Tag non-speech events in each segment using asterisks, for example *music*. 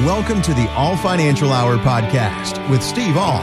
Welcome to the All Financial Hour podcast with Steve All.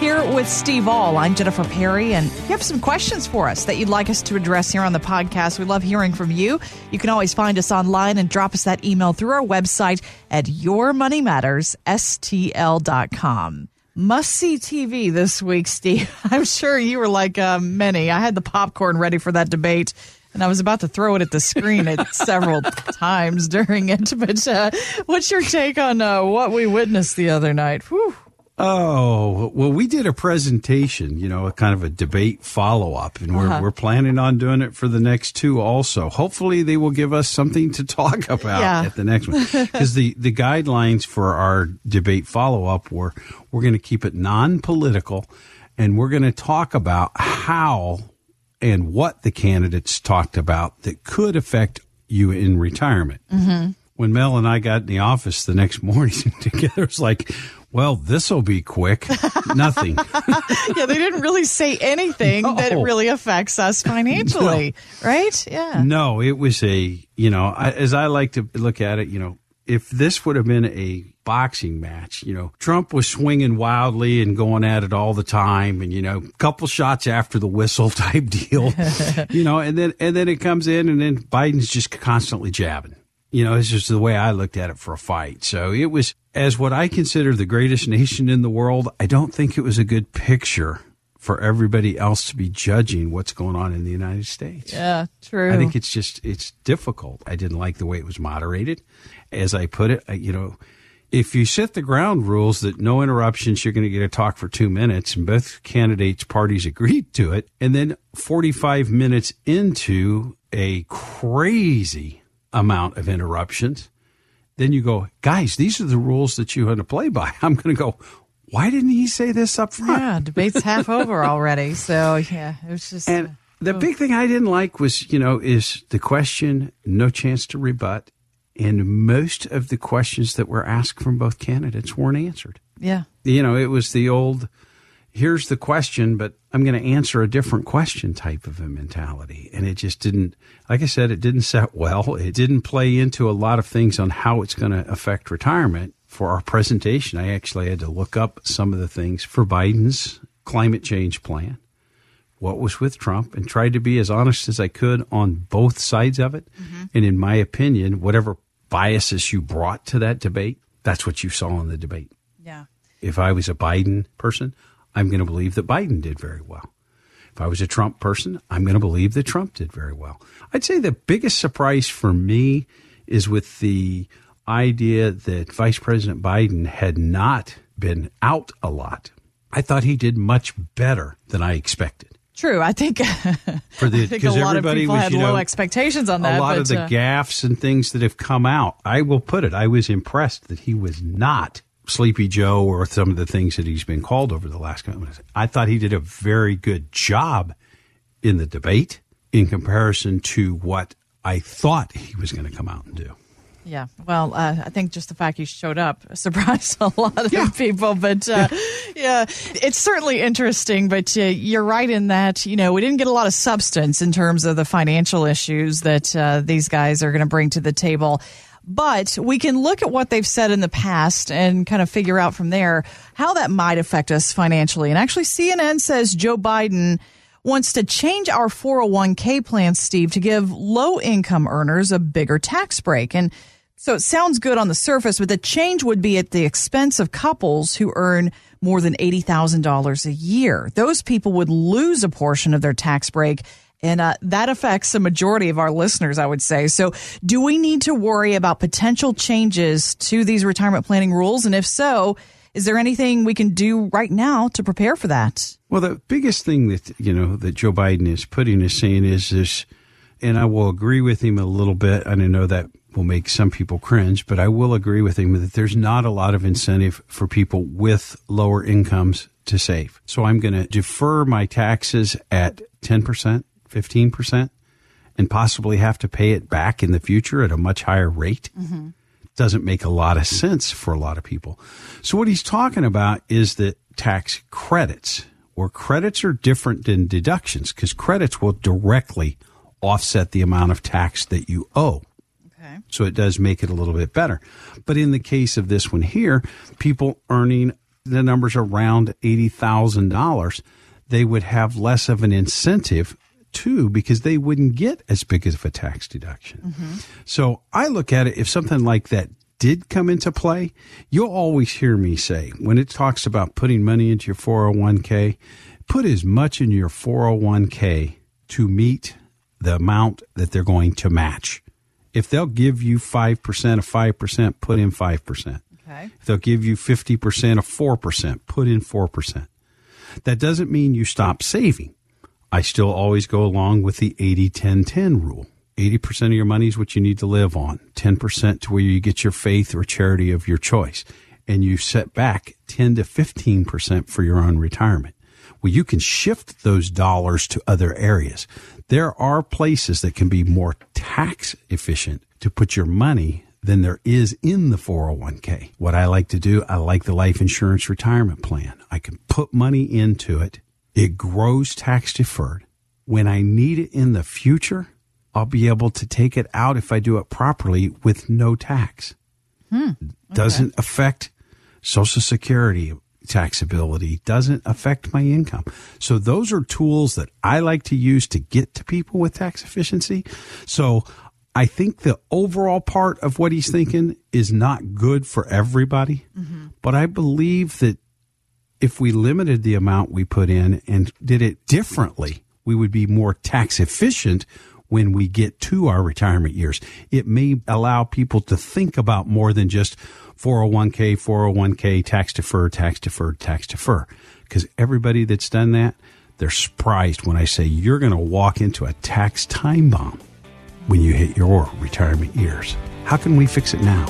Here with Steve All, I'm Jennifer Perry, and if you have some questions for us that you'd like us to address here on the podcast. We love hearing from you. You can always find us online and drop us that email through our website at yourmoneymattersstl.com. Must see TV this week, Steve. *laughs* I'm sure you were like uh, many. I had the popcorn ready for that debate and I was about to throw it at the screen at *laughs* several times during it. But uh, what's your take on uh, what we witnessed the other night? Whew. Oh, well, we did a presentation, you know, a kind of a debate follow up, and we're, uh-huh. we're planning on doing it for the next two also. Hopefully, they will give us something to talk *laughs* about yeah. at the next one. Because the, the guidelines for our debate follow up were we're going to keep it non political, and we're going to talk about how and what the candidates talked about that could affect you in retirement. Mm-hmm. When Mel and I got in the office the next *laughs* morning *laughs* together, it's like, well, this will be quick. Nothing. *laughs* yeah, they didn't really say anything no. that really affects us financially, no. right? Yeah. No, it was a, you know, I, as I like to look at it, you know, if this would have been a boxing match, you know, Trump was swinging wildly and going at it all the time and, you know, couple shots after the whistle *laughs* type deal, *laughs* you know, and then, and then it comes in and then Biden's just constantly jabbing. You know, it's just the way I looked at it for a fight. So it was, as what I consider the greatest nation in the world, I don't think it was a good picture for everybody else to be judging what's going on in the United States. Yeah, true. I think it's just, it's difficult. I didn't like the way it was moderated. As I put it, I, you know, if you set the ground rules that no interruptions, you're going to get a talk for two minutes, and both candidates parties agreed to it, and then 45 minutes into a crazy amount of interruptions, then you go, guys, these are the rules that you had to play by. *laughs* I'm going to go, why didn't he say this up front? Yeah, debate's half *laughs* over already. So yeah, it was just. And uh, the oh. big thing I didn't like was, you know, is the question, no chance to rebut and most of the questions that were asked from both candidates weren't answered. Yeah. You know, it was the old, here's the question, but I'm going to answer a different question type of a mentality. And it just didn't, like I said, it didn't set well. It didn't play into a lot of things on how it's going to affect retirement. For our presentation, I actually had to look up some of the things for Biden's climate change plan what was with Trump and tried to be as honest as I could on both sides of it. Mm-hmm. And in my opinion, whatever biases you brought to that debate, that's what you saw in the debate. Yeah. If I was a Biden person, I'm going to believe that Biden did very well. If I was a Trump person, I'm going to believe that Trump did very well. I'd say the biggest surprise for me is with the idea that Vice President Biden had not been out a lot. I thought he did much better than I expected. True. I think *laughs* for the because everybody was, had you know, low expectations on that. A lot but, of the uh, gaffes and things that have come out. I will put it. I was impressed that he was not Sleepy Joe or some of the things that he's been called over the last couple of I thought he did a very good job in the debate in comparison to what I thought he was going to come out and do. Yeah, well, uh, I think just the fact he showed up *laughs* surprised a lot of yeah. people. But uh, yeah. it's certainly interesting. But uh, you're right in that you know we didn't get a lot of substance in terms of the financial issues that uh, these guys are going to bring to the table. But we can look at what they've said in the past and kind of figure out from there how that might affect us financially. And actually, CNN says Joe Biden wants to change our 401k plan, Steve, to give low income earners a bigger tax break. And so it sounds good on the surface, but the change would be at the expense of couples who earn more than $80,000 a year. Those people would lose a portion of their tax break. And uh, that affects the majority of our listeners, I would say. So, do we need to worry about potential changes to these retirement planning rules? And if so, is there anything we can do right now to prepare for that? Well, the biggest thing that you know that Joe Biden is putting is saying is this, and I will agree with him a little bit. And I know that will make some people cringe, but I will agree with him that there's not a lot of incentive for people with lower incomes to save. So I'm going to defer my taxes at 10%, 15%, and possibly have to pay it back in the future at a much higher rate. Mm-hmm. Doesn't make a lot of sense for a lot of people. So what he's talking about is that tax credits, where credits are different than deductions, because credits will directly offset the amount of tax that you owe. Okay. So it does make it a little bit better. But in the case of this one here, people earning the numbers around $80,000, they would have less of an incentive too because they wouldn't get as big of a tax deduction. Mm-hmm. So I look at it if something like that did come into play, you'll always hear me say when it talks about putting money into your 401k, put as much in your 401k to meet the amount that they're going to match. If they'll give you 5% of 5%, put in 5%. Okay. If they'll give you 50% of 4%, put in 4%. That doesn't mean you stop saving. I still always go along with the 80 10 10 rule. 80% of your money is what you need to live on, 10% to where you get your faith or charity of your choice, and you set back 10 to 15% for your own retirement. Well, you can shift those dollars to other areas. There are places that can be more tax efficient to put your money than there is in the 401k. What I like to do, I like the life insurance retirement plan. I can put money into it it grows tax deferred. When I need it in the future, I'll be able to take it out if I do it properly with no tax. Hmm. Okay. Doesn't affect Social Security taxability, doesn't affect my income. So those are tools that I like to use to get to people with tax efficiency. So I think the overall part of what he's thinking is not good for everybody, mm-hmm. but I believe that if we limited the amount we put in and did it differently, we would be more tax efficient when we get to our retirement years. It may allow people to think about more than just 401k, 401k, tax defer, tax defer, tax defer. Because everybody that's done that, they're surprised when I say you're going to walk into a tax time bomb when you hit your retirement years. How can we fix it now?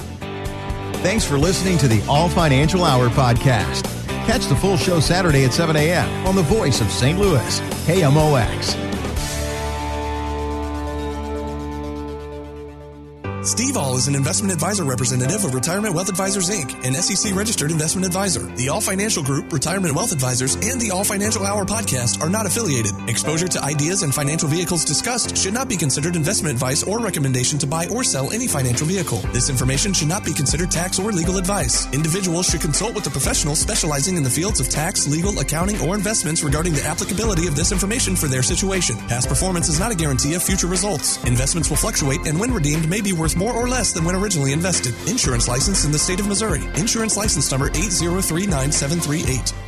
Thanks for listening to the All Financial Hour podcast. Catch the full show Saturday at 7 a.m. on the voice of St. Louis, KMOX. Steve All is an investment advisor representative of Retirement Wealth Advisors Inc., an SEC registered investment advisor. The All Financial Group, Retirement Wealth Advisors, and the All Financial Hour podcast are not affiliated. Exposure to ideas and financial vehicles discussed should not be considered investment advice or recommendation to buy or sell any financial vehicle. This information should not be considered tax or legal advice. Individuals should consult with a professional specializing in the fields of tax, legal, accounting, or investments regarding the applicability of this information for their situation. Past performance is not a guarantee of future results. Investments will fluctuate and when redeemed may be worth more or less than when originally invested. Insurance license in the state of Missouri. Insurance license number 8039738.